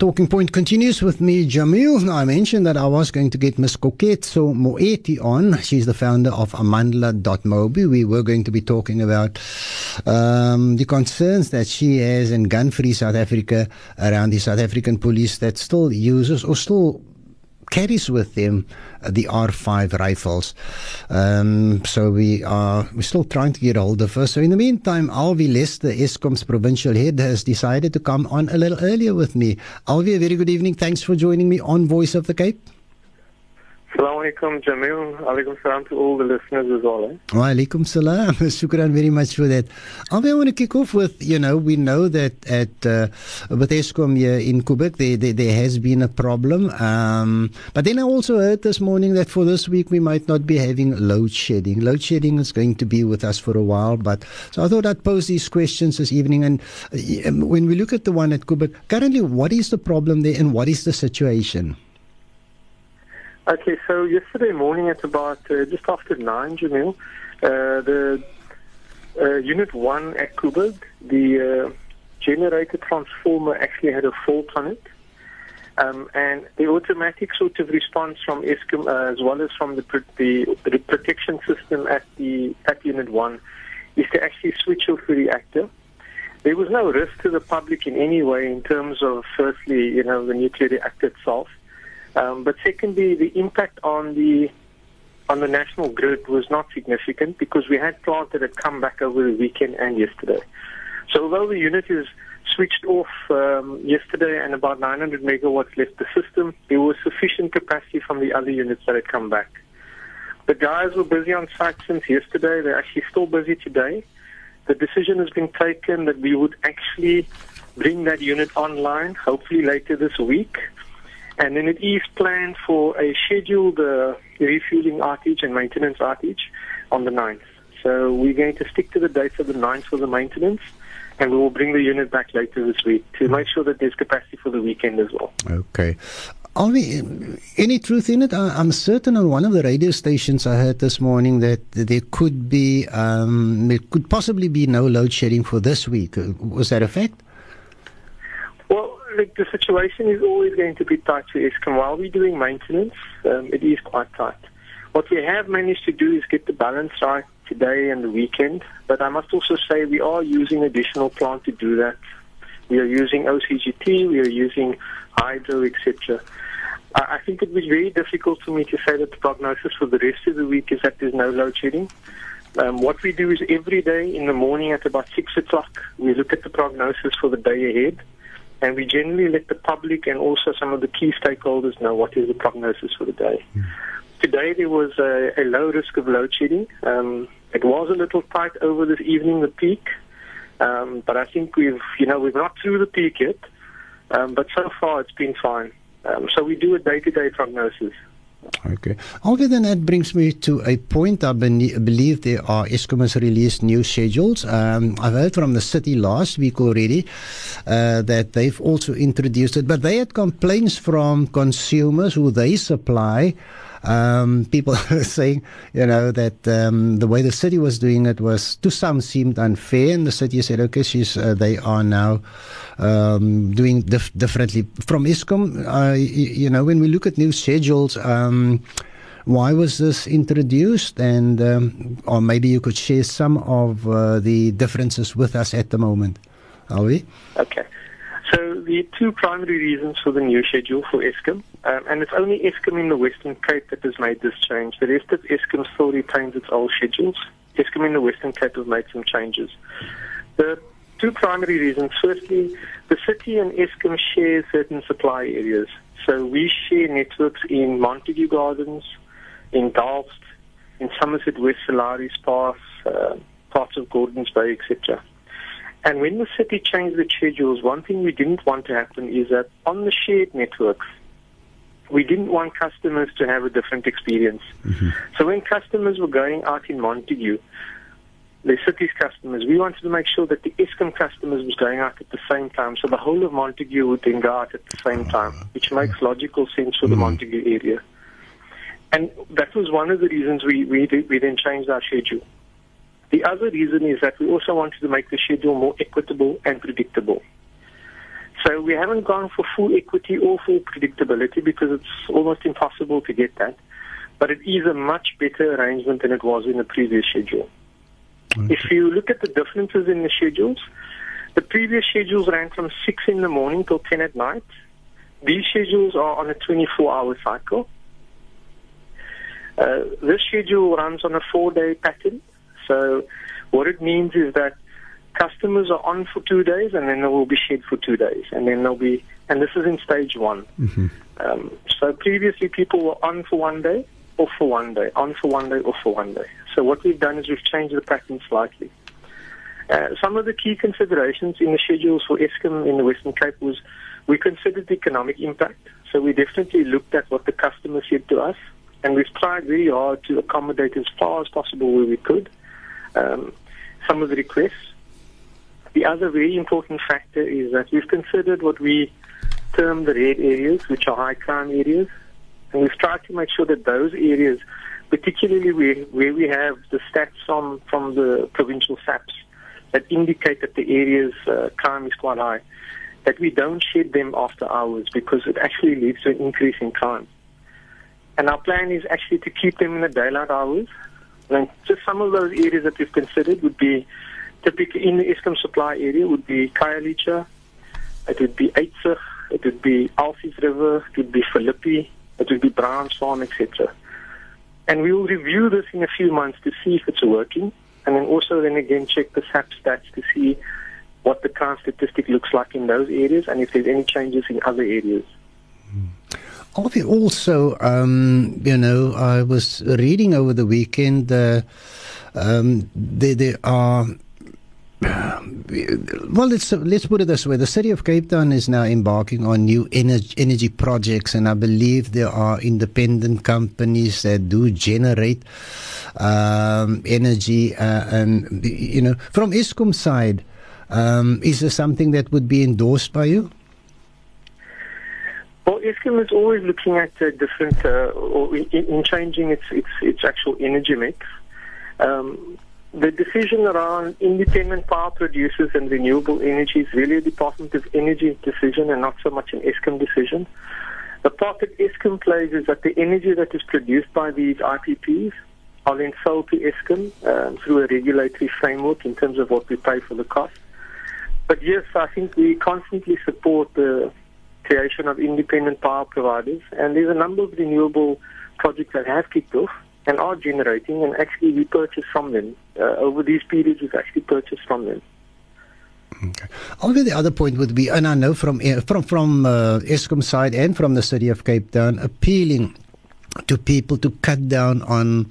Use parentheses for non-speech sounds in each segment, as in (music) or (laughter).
Talking Point continues with me, Jamiel. Now, I mentioned that I was going to get Miss Koketso Moeti on. She's the founder of Amandla.mobi. We were going to be talking about um, the concerns that she has in gun-free South Africa around the South African police that still uses or still carries with them uh, the R5 rifles. Um, so we are we're still trying to get hold of her. So in the meantime, Alwie Lester, Eskom's provincial head, has decided to come on a little earlier with me. Alwie, a very good evening. Thanks for joining me on Voice of the Cape. Assalamu alaikum, Jamiel. Alaikum salam to all the listeners as well. Eh? Wa alaikum salam. (laughs) Shukran very much for that. I want to kick off with, you know, we know that at uh, with Eskom here in Koeberg, there, there, there has been a problem. Um, but then I also heard this morning that for this week we might not be having load shedding. Load shedding is going to be with us for a while. But so I thought I'd pose these questions this evening. And uh, when we look at the one at Koeberg, currently, what is the problem there and what is the situation? Okay, so yesterday morning at about uh, just after 9, Jamiel, uh, the uh, Unit 1 at Koeberg, the uh, generator transformer actually had a fault on it. Um, and the automatic sort of response from Eskom, uh, as well as from the, the, the protection system at the at Unit 1, is to actually switch off the reactor. There was no risk to the public in any way in terms of, firstly, you know, the nuclear reactor itself. Um, but secondly, the impact on the on the national grid was not significant because we had plant that had come back over the weekend and yesterday. So although the unit is switched off um, yesterday and about 900 megawatts left the system, there was sufficient capacity from the other units that had come back. The guys were busy on site since yesterday. They're actually still busy today. The decision has been taken that we would actually bring that unit online, hopefully later this week. And then it is planned for a scheduled uh, refueling outage and maintenance outage on the 9th. So we're going to stick to the date of the 9th for the maintenance, and we will bring the unit back later this week to make sure that there's capacity for the weekend as well. Okay. Only any truth in it? I'm certain on one of the radio stations I heard this morning that there could be, um, there could possibly be no load shedding for this week. Was that a fact? Look, the situation is always going to be tight for Eskom. While we're doing maintenance, um, it is quite tight. What we have managed to do is get the balance right today and the weekend, but I must also say we are using additional plant to do that. We are using OCGT, we are using hydro, etc. I think it was very difficult for me to say that the prognosis for the rest of the week is that there's no load shedding. Um, what we do is every day in the morning at about 6 o'clock, we look at the prognosis for the day ahead and we generally let the public and also some of the key stakeholders know what is the prognosis for the day. Mm. Today there was a, a, low risk of load shedding. Um, it was a little tight over this evening, the peak, um, but I think we've, you know, we've not through the peak yet. Um, but so far it's been fine. Um, so we do a day-to-day prognosis. Okay. Then that brings me to a point. I believe there are Eskom has released new schedules. Um, I've heard from the city last week already uh, that they've also introduced it, but they had complaints from consumers who they supply um, people (laughs) saying, you know, that um, the way the city was doing it was to some seemed unfair, and the city said, okay, she's, uh, they are now um, doing dif- differently. From Eskom. uh, you, you, know, when we look at new schedules, um, why was this introduced? And um, or maybe you could share some of uh, the differences with us at the moment. Are we? Okay. So the two primary reasons for the new schedule for Eskom, um, and it's only Eskom in the Western Cape that has made this change. The rest of Eskom still retains its old schedules. Eskom in the Western Cape has made some changes. The two primary reasons. Firstly, the city and Eskom share certain supply areas. So we share networks in Montague Gardens, in Dalst, in Somerset West Sir Lowry's Pass, uh, parts of Gordons Bay, etc. And when the city changed the schedules, one thing we didn't want to happen is that on the shared networks, we didn't want customers to have a different experience. Mm-hmm. So when customers were going out in Montague, the city's customers, we wanted to make sure that the Eskom customers was going out at the same time. So the whole of Montague would then go out at the same time, which makes logical sense for the mm-hmm. Montague area. And that was one of the reasons we, we, we then changed our schedule. The other reason is that we also wanted to make the schedule more equitable and predictable. So we haven't gone for full equity or full predictability because it's almost impossible to get that. But it is a much better arrangement than it was in the previous schedule. Okay. If you look at the differences in the schedules, the previous schedules ran from 6 in the morning till 10 at night. These schedules are on a 24-hour cycle. Uh, this schedule runs on a four-day pattern. So what it means is that customers are on for two days and then they will be shed for two days. And then they'll be, and this is in stage one. Mm-hmm. Um, so previously people were on for one day, off for one day, on for one day, off for one day. So what we've done is we've changed the pattern slightly. Uh, some of the key considerations in the schedules for Eskom in the Western Cape was we considered the economic impact. So we definitely looked at what the customer said to us, and we've tried very hard to accommodate as far as possible where we could um, some of the requests. The other very important factor is that we've considered what we term the red areas, which are high crime areas, and we've tried to make sure that those areas, particularly where, where we have the stats from, from the provincial SAPS that indicate that the area's uh, crime is quite high, that we don't shed them after hours because it actually leads to an increase in crime. And our plan is actually to keep them in the daylight hours. And just some of those areas that we've considered would be typically in the Eskom supply area would be Khayelitsha, it would be Eitzig, it would be Elsies River, it would be Philippi, it would be Browns Farm, etc. And we will review this in a few months to see if it's working, and then also then again check the SAP stats to see what the crime statistic looks like in those areas and if there's any changes in other areas. Also, um, you know, I was reading over the weekend. Uh, um, there, there are (sighs) well, let's let's put it this way: the city of Cape Town is now embarking on new energy, energy projects, and I believe there are independent companies that do generate um, energy. Uh, and you know, from Eskom side, um, is there something that would be endorsed by you? Well, Eskom is always looking at uh, different, uh, or in, in, changing its, its its actual energy mix. Um, the decision around independent power producers and renewable energy is really a Department of Energy decision and not so much an Eskom decision. The part that Eskom plays is that the energy that is produced by these IPPs are then sold to Eskom um, through a regulatory framework in terms of what we pay for the cost. But yes, I think we constantly support the creation of independent power providers, and there's a number of renewable projects that have kicked off and are generating, and actually we purchase from them. Uh, over these periods, we've actually purchased from them. Okay. Although the other point would be, and I know from eh, from from uh, Eskom side and from the city of Cape Town, appealing to people to cut down on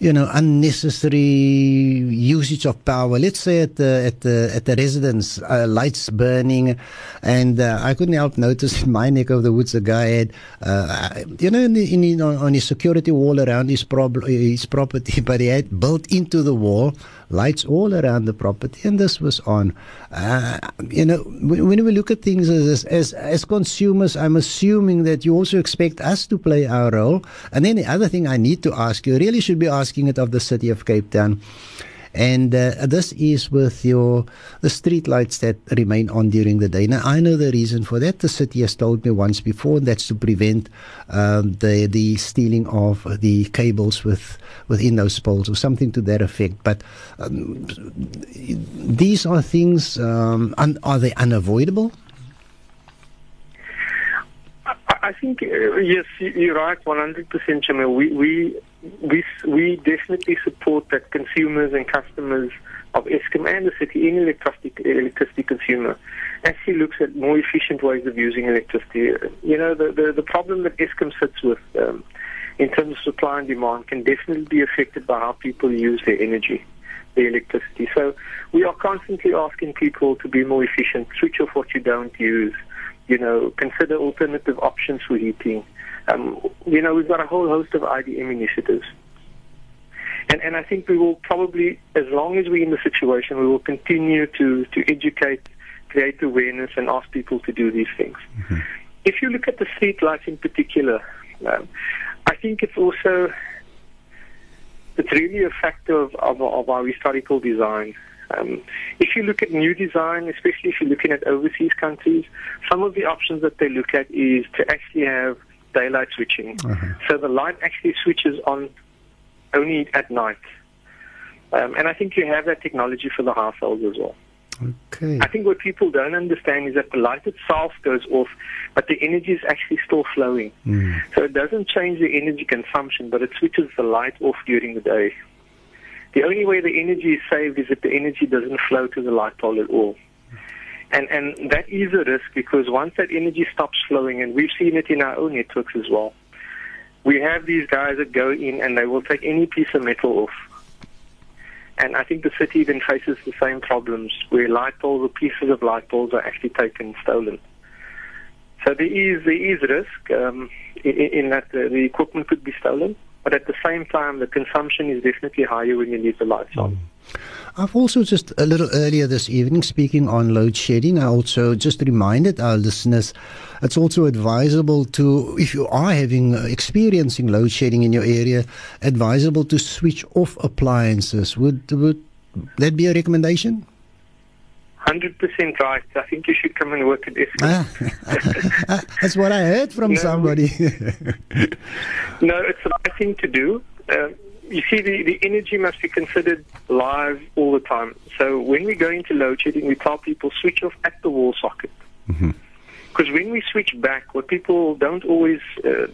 you know, unnecessary usage of power. Let's say at the at the at the residence, uh, lights burning, and uh, I couldn't help notice (laughs) in my neck of the woods, a guy had, uh, you know, in, in, on his security wall around his prob- his property, (laughs) but he had built into the wall lights all around the property, and this was on. Uh, you know, when, when, we look at things as, as as consumers, I'm assuming that you also expect us to play our role. And then the other thing I need to ask you, really should be asking it of the city of Cape Town. And uh, this is with your the street lights that remain on during the day. Now I know the reason for that. The city has told me once before. That's to prevent um, the the stealing of the cables with within those poles or something to that effect. But um, these are things. Um, un- are they unavoidable? I think uh, yes, you're right, 100%, Jamiel. We we we we definitely support that consumers and customers of Eskom and the city, any electricity electricity consumer, actually looks at more efficient ways of using electricity. You know, the the, the problem that Eskom sits with. Um, in terms of supply and demand can definitely be affected by how people use their energy, their electricity. So we are constantly asking people to be more efficient, switch off what you don't use, you know, consider alternative options for heating. Um, you know, we've got a whole host of IDM initiatives. And, and I think we will probably, as long as we're in the situation, we will continue to, to educate, create awareness, and ask people to do these things. Mm-hmm. If you look at the street lights in particular, um, I think it's also it's really a factor of, of, of our historical design. Um, if you look at new design, especially if you're looking at overseas countries, some of the options that they look at is to actually have daylight switching. Uh-huh. So the light actually switches on only at night. Um, and I think you have that technology for the households as well. Okay. I think what people don't understand is that the light itself goes off, but the energy is actually still flowing. Mm. So it doesn't change the energy consumption, but it switches the light off during the day. The only way the energy is saved is if the energy doesn't flow to the light pole at all. And, and that is a risk because once that energy stops flowing, and we've seen it in our own networks as well, we have these guys that go in and they will take any piece of metal off. And I think the city then faces the same problems where light poles or pieces of light poles are actually taken stolen. So there is there is risk um, in, in, that the, the equipment could be stolen. But at the same time, the consumption is definitely higher when you leave the lights on. Mm. I've also just a little earlier this evening speaking on load shedding. I also just reminded our listeners it's also advisable to, if you are having uh, experiencing load shedding in your area, advisable to switch off appliances. Would would that be a recommendation? Hundred percent right. I think you should come and work at Eskom. (laughs) Ah, that's what I heard from no, somebody. (laughs) no, it's the right thing to do. Uh, you see, the, the energy must be considered live all the time. So when we go into load shedding, we tell people switch off at the wall socket. Mm-hmm. Because when we switch back, what people don't always uh,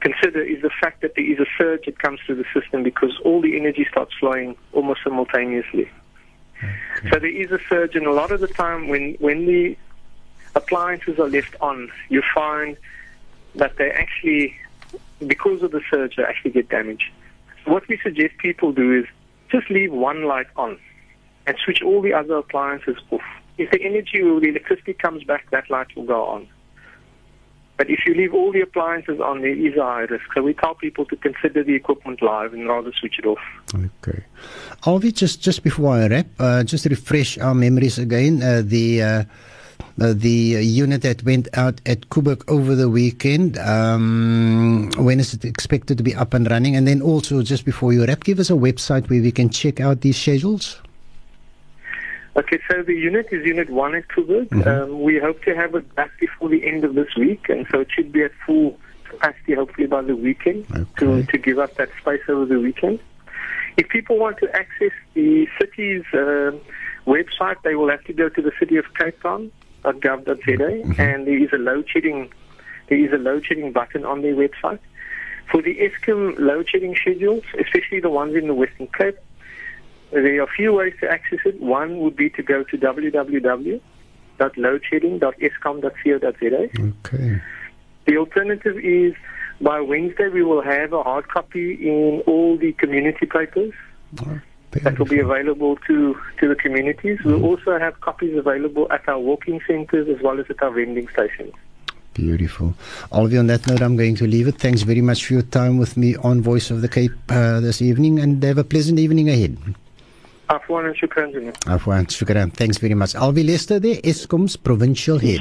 consider is the fact that there is a surge that comes through the system because all the energy starts flowing almost simultaneously. Okay. So there is a surge, and a lot of the time when, when the appliances are left on, you find that they actually, because of the surge, they actually get damaged. What we suggest people do is just leave one light on and switch all the other appliances off. If the energy or the electricity comes back, that light will go on. But if you leave all the appliances on, there is a high risk. So we tell people to consider the equipment live and rather switch it off. Okay. Alwie, just, just before I wrap, uh, just refresh our memories again. Uh, the uh, uh, the unit that went out at Koeberg over the weekend. Um, when is it expected to be up and running? And then also, just before you wrap, give us a website where we can check out these schedules. Okay, so the unit is Unit 1 at Koeberg. Mm-hmm. Um, we hope to have it back before the end of this week, and so it should be at full capacity hopefully by the weekend okay. to, to give us that space over the weekend. If people want to access the city's uh, website, they will have to go to the City of Cape Town, gov.za, mm-hmm. and there is a load shedding there is a load shedding button on their website. For the Eskom load shedding schedules, especially the ones in the Western Cape, there are a few ways to access it. One would be to go to www.loadshedding.eskom.co.za. Okay. The alternative is by Wednesday we will have a hard copy in all the community papers. That will be available to, to the communities. Mm-hmm. We'll also have copies available at our walking centres as well as at our vending stations. Beautiful. Alwie, on that note, I'm going to leave it. Thanks very much for your time with me on Voice of the Cape uh, this evening and have a pleasant evening ahead. Afwan and shukran. Afwan, shukran. Thanks very much. Alwie Lester there, Eskom's provincial head.